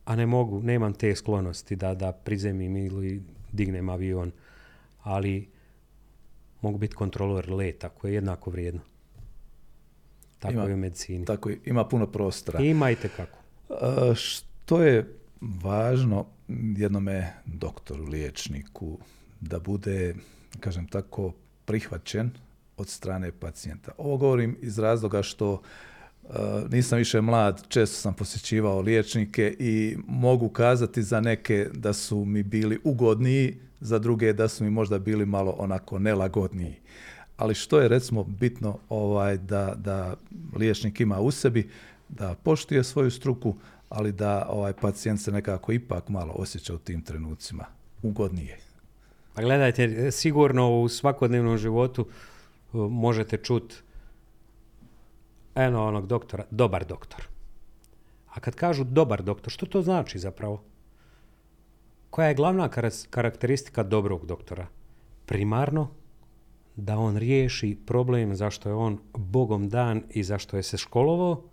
a ne mogu, nemam te sklonosti da, da prizemim ili dignem avion, ali mogu biti kontrolor leta koje je jednako vrijedno. Tako ima, je u medicini. Tako ima puno prostora. Ima i tekako. što je važno jednome doktoru, liječniku, da bude, kažem tako, prihvaćen od strane pacijenta. Ovo govorim iz razloga što nisam više mlad, često sam posjećivao liječnike i mogu kazati za neke da su mi bili ugodniji, za druge da su mi možda bili malo onako nelagodniji ali što je recimo bitno ovaj, da, da liječnik ima u sebi, da poštuje svoju struku, ali da ovaj pacijent se nekako ipak malo osjeća u tim trenucima ugodnije. Pa gledajte, sigurno u svakodnevnom životu uh, možete čuti eno onog doktora, dobar doktor. A kad kažu dobar doktor, što to znači zapravo? Koja je glavna karakteristika dobrog doktora? Primarno da on riješi problem zašto je on Bogom dan i zašto je se školovao,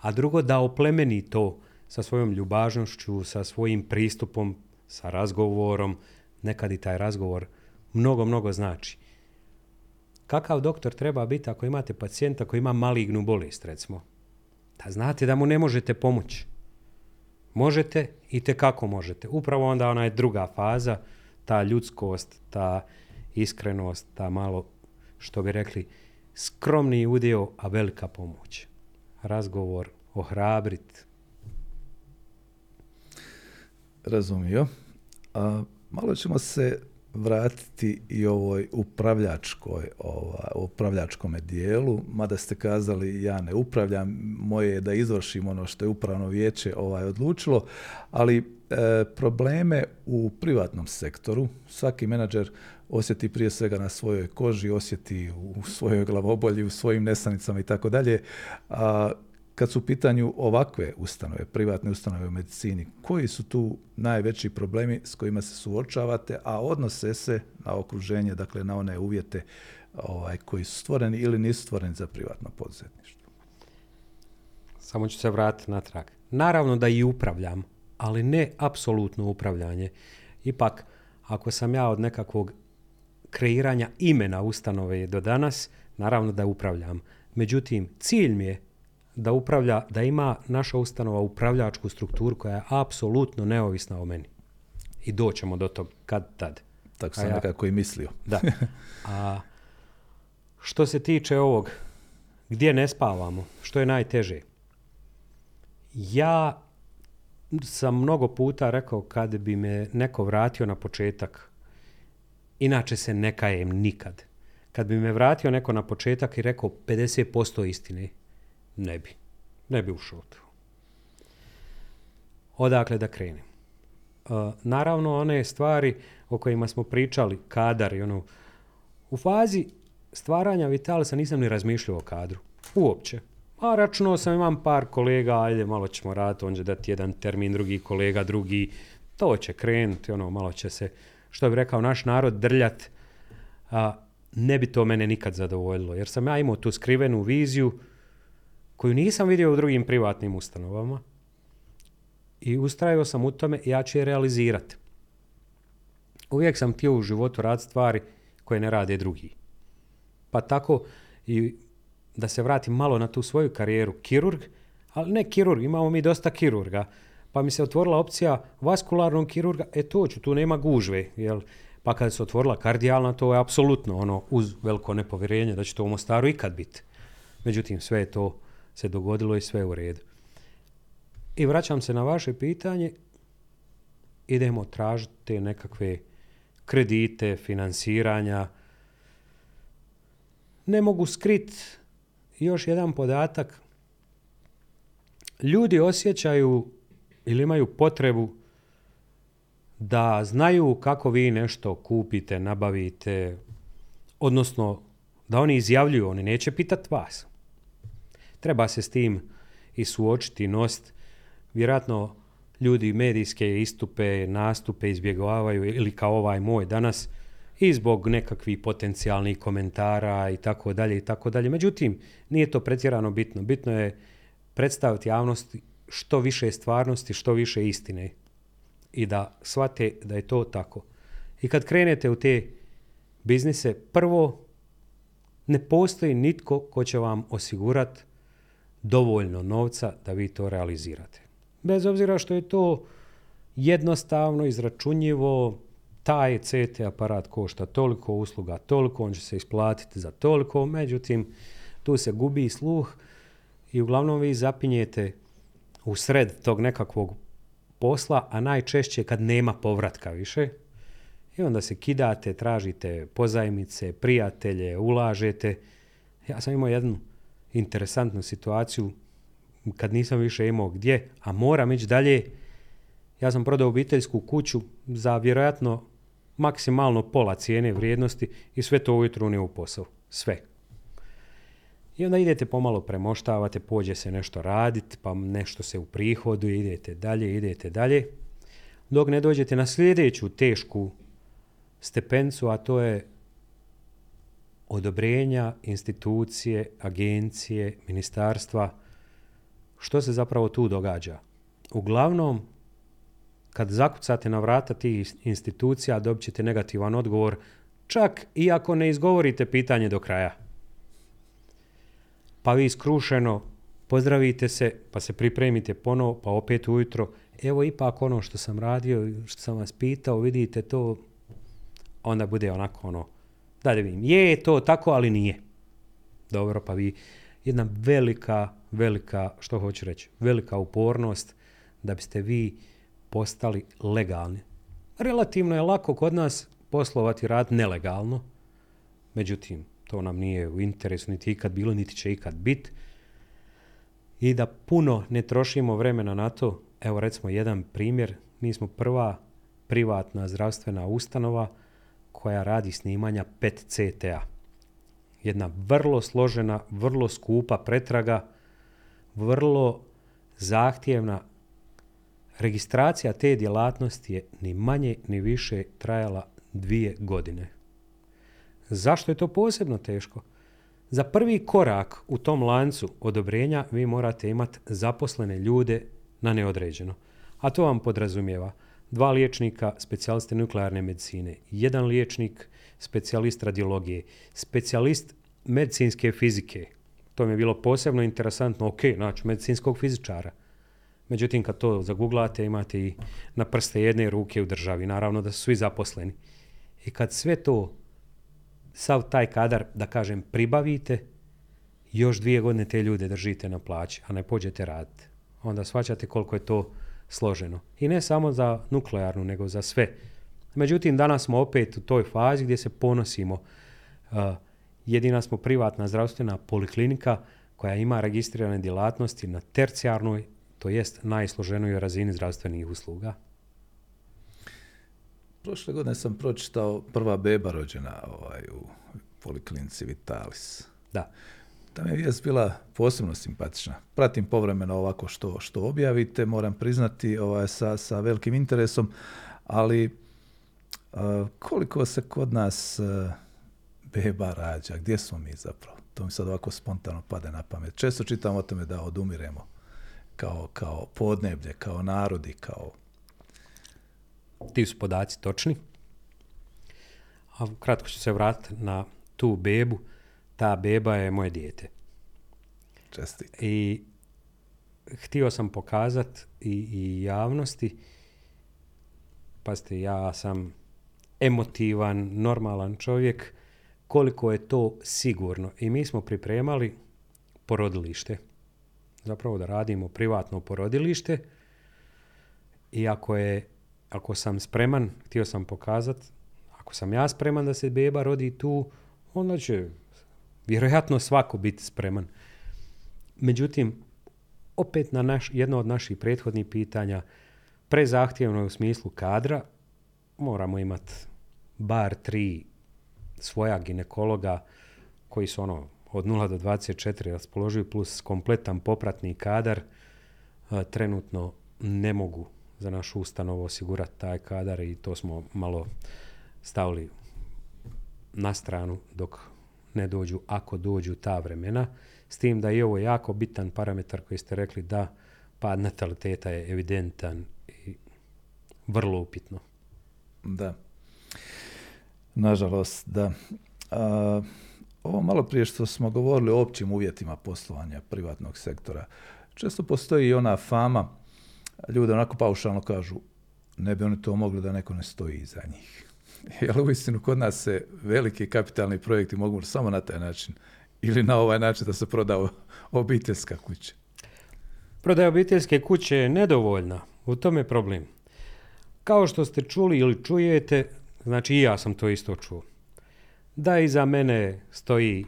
a drugo da oplemeni to sa svojom ljubažnošću, sa svojim pristupom, sa razgovorom, nekad i taj razgovor mnogo, mnogo znači. Kakav doktor treba biti ako imate pacijenta koji ima malignu bolest, recimo? Da znate da mu ne možete pomoći. Možete i te kako možete. Upravo onda ona je druga faza, ta ljudskost, ta iskrenost, ta malo, što bi rekli, skromni udio, a velika pomoć. Razgovor, ohrabrit. Razumio. A, malo ćemo se vratiti i ovoj upravljačkoj, ova, upravljačkome dijelu, mada ste kazali ja ne upravljam, moje je da izvršim ono što je upravno vijeće ovaj odlučilo, ali e, probleme u privatnom sektoru, svaki menadžer osjeti prije svega na svojoj koži, osjeti u svojoj glavobolji, u svojim nesanicama i tako dalje. Kad su u pitanju ovakve ustanove, privatne ustanove u medicini, koji su tu najveći problemi s kojima se suočavate, a odnose se na okruženje, dakle na one uvjete ovaj, koji su stvoreni ili nisu stvoreni za privatno poduzetništvo? Samo ću se vratiti natrag. Naravno da i upravljam, ali ne apsolutno upravljanje. Ipak, ako sam ja od nekakvog kreiranja imena ustanove do danas, naravno da upravljam. Međutim, cilj mi je da upravlja, da ima naša ustanova upravljačku strukturu koja je apsolutno neovisna o meni. I doćemo do tog kad tad. Tako sam ja, nekako i mislio. <laughs> Da. A što se tiče ovog, gdje ne spavamo, što je najteže? Ja sam mnogo puta rekao kad bi me neko vratio na početak, inače se ne kajem nikad. Kad bi me vratio neko na početak i rekao 50% istine, ne bi. Ne bi ušao tu. Odakle da krenem? Uh, naravno, one stvari o kojima smo pričali, kadar i ono, u fazi stvaranja Vitalisa nisam ni razmišljao o kadru. Uopće. A računao sam, imam par kolega, ajde, malo ćemo raditi, on će dati jedan termin, drugi kolega, drugi. To će krenuti, ono, malo će se, što bi rekao naš narod, drljat. A, ne bi to mene nikad zadovoljilo, jer sam ja imao tu skrivenu viziju, koju nisam vidio u drugim privatnim ustanovama i ustrajao sam u tome ja ću je realizirati. Uvijek sam htio u životu raditi stvari koje ne rade drugi. Pa tako i da se vratim malo na tu svoju karijeru, kirurg, ali ne kirurg, imamo mi dosta kirurga, pa mi se otvorila opcija vaskularnog kirurga, e to ću, tu nema gužve, jel? Pa kad se otvorila kardijalna, to je apsolutno ono, uz veliko nepovjerenje da će to u Mostaru ikad biti. Međutim, sve je to se dogodilo i sve u redu. I vraćam se na vaše pitanje, idemo tražiti nekakve kredite, finansiranja. Ne mogu skriti još jedan podatak. Ljudi osjećaju ili imaju potrebu da znaju kako vi nešto kupite, nabavite, odnosno da oni izjavljuju, oni neće pitati vas. Treba se s tim i suočiti, nositi. Vjerojatno ljudi medijske istupe, nastupe izbjegavaju ili kao ovaj moj danas i zbog nekakvih potencijalnih komentara i tako dalje i tako dalje. Međutim, nije to pretjerano bitno. Bitno je predstaviti javnosti što više stvarnosti, što više istine i da shvate da je to tako. I kad krenete u te biznise, prvo ne postoji nitko ko će vam osigurati dovoljno novca da vi to realizirate. Bez obzira što je to jednostavno, izračunjivo, taj CT aparat košta toliko, usluga toliko, on će se isplatiti za toliko, međutim, tu se gubi sluh i uglavnom vi zapinjete u sred tog nekakvog posla, a najčešće kad nema povratka više. I onda se kidate, tražite pozajmice, prijatelje, ulažete. Ja sam imao jednu interesantnu situaciju kad nisam više imao gdje, a moram ići dalje. Ja sam prodao obiteljsku kuću za vjerojatno maksimalno pola cijene vrijednosti i sve to ujutro unio u posao. Sve. I onda idete pomalo premoštavate, pođe se nešto raditi, pa nešto se u prihodu, idete dalje, idete dalje. Dok ne dođete na sljedeću tešku stepencu, a to je odobrenja institucije, agencije, ministarstva, što se zapravo tu događa? Uglavnom, kad zakucate na vrata tih institucija dobit ćete negativan odgovor, čak i ako ne izgovorite pitanje do kraja. Pa vi skrušeno pozdravite se, pa se pripremite ponovo, pa opet ujutro, evo ipak ono što sam radio, što sam vas pitao, vidite to, onda bude onako ono, da vidim, je to tako, ali nije. Dobro, pa vi, jedna velika, velika, što hoću reći, velika upornost da biste vi postali legalni. Relativno je lako kod nas poslovati rad nelegalno, međutim, to nam nije u interesu niti ikad bilo, niti će ikad biti. I da puno ne trošimo vremena na to, evo recimo jedan primjer, mi smo prva privatna zdravstvena ustanova koja radi snimanja PET CTA. Jedna vrlo složena, vrlo skupa pretraga, vrlo zahtjevna registracija te djelatnosti je ni manje ni više trajala dvije godine. Zašto je to posebno teško? Za prvi korak u tom lancu odobrenja vi morate imati zaposlene ljude na neodređeno. A to vam podrazumijeva dva liječnika specijaliste nuklearne medicine, jedan liječnik specijalist radiologije, specijalist medicinske fizike. To mi je bilo posebno interesantno, ok, znači medicinskog fizičara. Međutim, kad to zaguglate, imate i na prste jedne ruke u državi. Naravno da su svi zaposleni. I kad sve to, sav taj kadar, da kažem, pribavite, još dvije godine te ljude držite na plaći, a ne pođete raditi. Onda shvaćate koliko je to složeno. I ne samo za nuklearnu, nego za sve. Međutim, danas smo opet u toj fazi gdje se ponosimo. Uh, jedina smo privatna zdravstvena poliklinika koja ima registrirane djelatnosti na tercijarnoj, to jest najsloženoj razini zdravstvenih usluga. Prošle godine sam pročitao prva beba rođena ovaj, u poliklinici Vitalis. Da. Ta mi je vijest bila posebno simpatična. Pratim povremeno ovako što, što objavite, moram priznati ovaj, sa, sa velikim interesom, ali koliko se kod nas beba rađa, gdje smo mi zapravo? To mi sad ovako spontano pade na pamet. Često čitam o tome da odumiremo kao, kao podneblje, kao narodi, kao... Ti su podaci točni. A kratko ću se vratiti na tu bebu ta beba je moje dijete. Čestit. I htio sam pokazati i, i javnosti, pazite, ja sam emotivan, normalan čovjek, koliko je to sigurno. I mi smo pripremali porodilište. Zapravo da radimo privatno porodilište. I ako je, ako sam spreman, htio sam pokazati, ako sam ja spreman da se beba rodi tu, onda će vjerojatno svako biti spreman. Međutim, opet na naš, jedno od naših prethodnih pitanja, prezahtjevno je u smislu kadra, moramo imati bar tri svoja ginekologa koji su ono od 0 do 24 raspoloživi plus kompletan popratni kadar, trenutno ne mogu za našu ustanovu osigurati taj kadar i to smo malo stavili na stranu dok ne dođu ako dođu ta vremena. S tim da je ovo jako bitan parametar koji ste rekli da pad nataliteta je evidentan i vrlo upitno. Da. Nažalost, da. A, ovo malo prije što smo govorili o općim uvjetima poslovanja privatnog sektora, često postoji i ona fama, ljude onako paušalno kažu, ne bi oni to mogli da neko ne stoji iza njih. <laughs> Jer uistinu kod nas se veliki kapitalni projekti mogu samo na taj način ili na ovaj način da se proda obiteljska kuća. Prodaja obiteljske kuće je nedovoljna, u tome je problem. Kao što ste čuli ili čujete, znači i ja sam to isto čuo, da iza mene stoji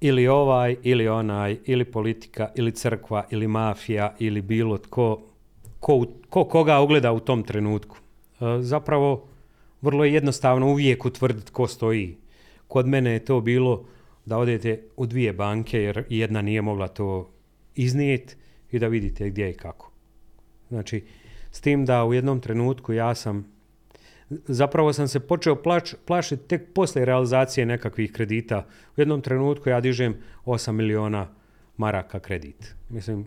ili ovaj, ili onaj, ili politika, ili crkva, ili mafija, ili bilo tko, ko, ko koga ugleda u tom trenutku. E, zapravo, vrlo je jednostavno uvijek utvrditi ko stoji. Kod mene je to bilo da odete u dvije banke jer jedna nije mogla to iznijeti i da vidite gdje i kako. Znači, s tim da u jednom trenutku ja sam, zapravo sam se počeo plač, plašiti tek poslije realizacije nekakvih kredita. U jednom trenutku ja dižem 8 miliona maraka kredit. Mislim,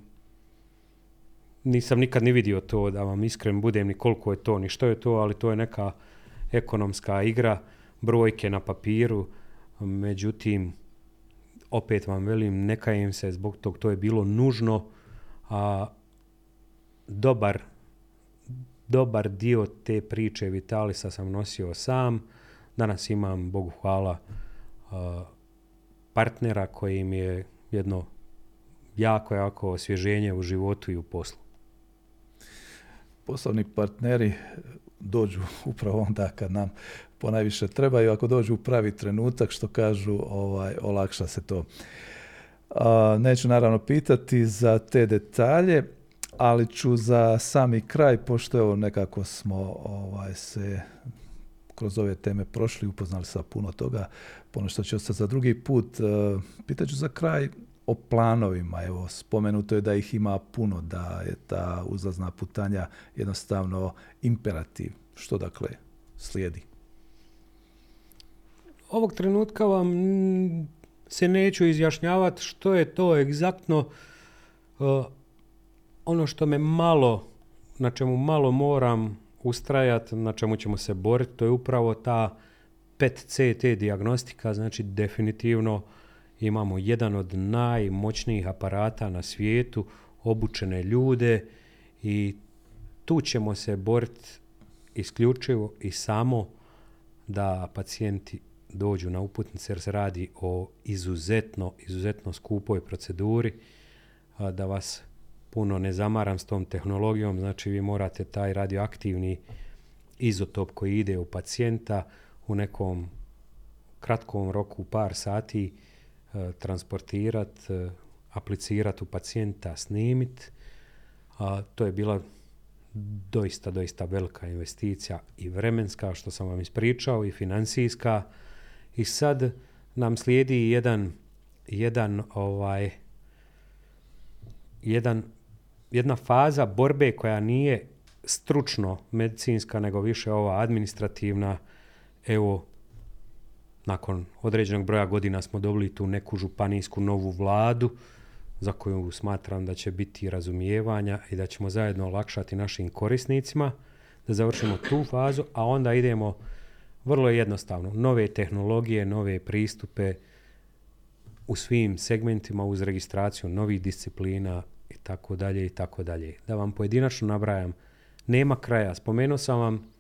nisam nikad ni vidio to, da vam iskren budem, ni koliko je to, ni što je to, ali to je neka ekonomska igra, brojke na papiru, međutim, opet vam velim, neka im se zbog tog, to je bilo nužno, a dobar, dobar dio te priče Vitalisa sam nosio sam, danas imam, Bogu hvala, partnera koji mi je jedno jako, jako osvježenje u životu i u poslu. Poslovni partneri dođu <laughs> upravo onda kad nam ponajviše trebaju, ako dođu u pravi trenutak, što kažu, ovaj, olakša se to. neću naravno pitati za te detalje, ali ću za sami kraj, pošto evo nekako smo ovaj, se kroz ove teme prošli, upoznali sa puno toga, puno što će ostati za drugi put. Uh, Pitaću za kraj o planovima. Evo, spomenuto je da ih ima puno, da je ta uzlazna putanja jednostavno imperativ. Što dakle slijedi? Ovog trenutka vam se neću izjašnjavati što je to egzaktno uh, ono što me malo, na čemu malo moram ustrajati, na čemu ćemo se boriti, to je upravo ta PET-CT diagnostika, znači definitivno imamo jedan od najmoćnijih aparata na svijetu, obučene ljude i tu ćemo se boriti isključivo i samo da pacijenti dođu na uputnice jer se radi o izuzetno, izuzetno skupoj proceduri, da vas puno ne zamaram s tom tehnologijom, znači vi morate taj radioaktivni izotop koji ide u pacijenta u nekom kratkom roku, par sati, e, transportirati, e, aplicirati u pacijenta, snimit. A, to je bila doista, doista velika investicija i vremenska, što sam vam ispričao, i financijska. I sad nam slijedi jedan, jedan ovaj, jedan jedna faza borbe koja nije stručno medicinska, nego više ova administrativna. Evo, nakon određenog broja godina smo dobili tu neku županijsku novu vladu za koju smatram da će biti razumijevanja i da ćemo zajedno olakšati našim korisnicima da završimo tu fazu, a onda idemo vrlo jednostavno. Nove tehnologije, nove pristupe u svim segmentima uz registraciju novih disciplina i tako dalje i tako dalje. Da vam pojedinačno nabrajam, nema kraja. Spomenuo sam vam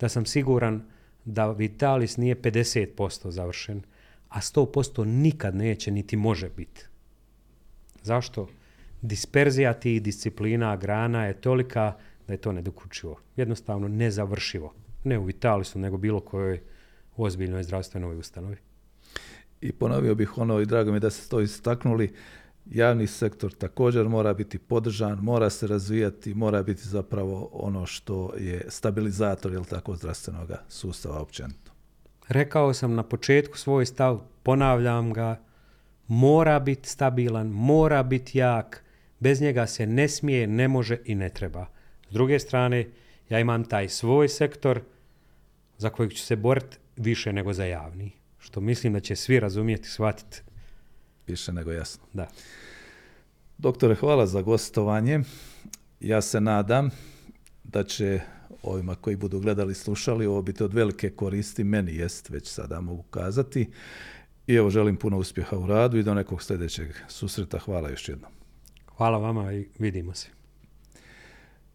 da sam siguran da Vitalis nije 50% završen, a 100% nikad neće niti može biti. Zašto? Disperzija tih disciplina, grana je tolika da je to nedokučivo. Jednostavno nezavršivo. Ne u Vitalisu, nego bilo kojoj ozbiljnoj zdravstvenoj ustanovi. I ponovio bih ono i drago mi da ste to istaknuli, javni sektor također mora biti podržan, mora se razvijati, mora biti zapravo ono što je stabilizator jel tako zdravstvenog sustava općenito. Rekao sam na početku svoj stav, ponavljam ga, mora biti stabilan, mora biti jak, bez njega se ne smije, ne može i ne treba. S druge strane, ja imam taj svoj sektor za kojeg ću se boriti više nego za javni, što mislim da će svi razumjeti, shvatiti Više nego jasno. Da. Doktore, hvala za gostovanje. Ja se nadam da će ovima koji budu gledali, slušali, ovo biti od velike koristi. Meni jest, već sada mogu kazati. I evo, želim puno uspjeha u radu i do nekog sljedećeg susreta. Hvala još jednom. Hvala vama i vidimo se.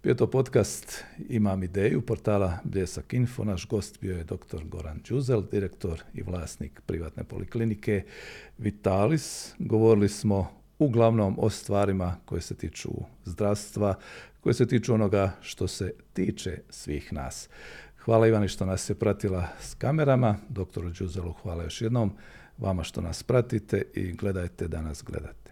Bio to podcast Imam ideju portala Bljesak Info. Naš gost bio je dr. Goran Đuzel, direktor i vlasnik privatne poliklinike Vitalis. Govorili smo uglavnom o stvarima koje se tiču zdravstva, koje se tiču onoga što se tiče svih nas. Hvala Ivani što nas je pratila s kamerama, doktoru Đuzelu hvala još jednom, vama što nas pratite i gledajte da nas gledate.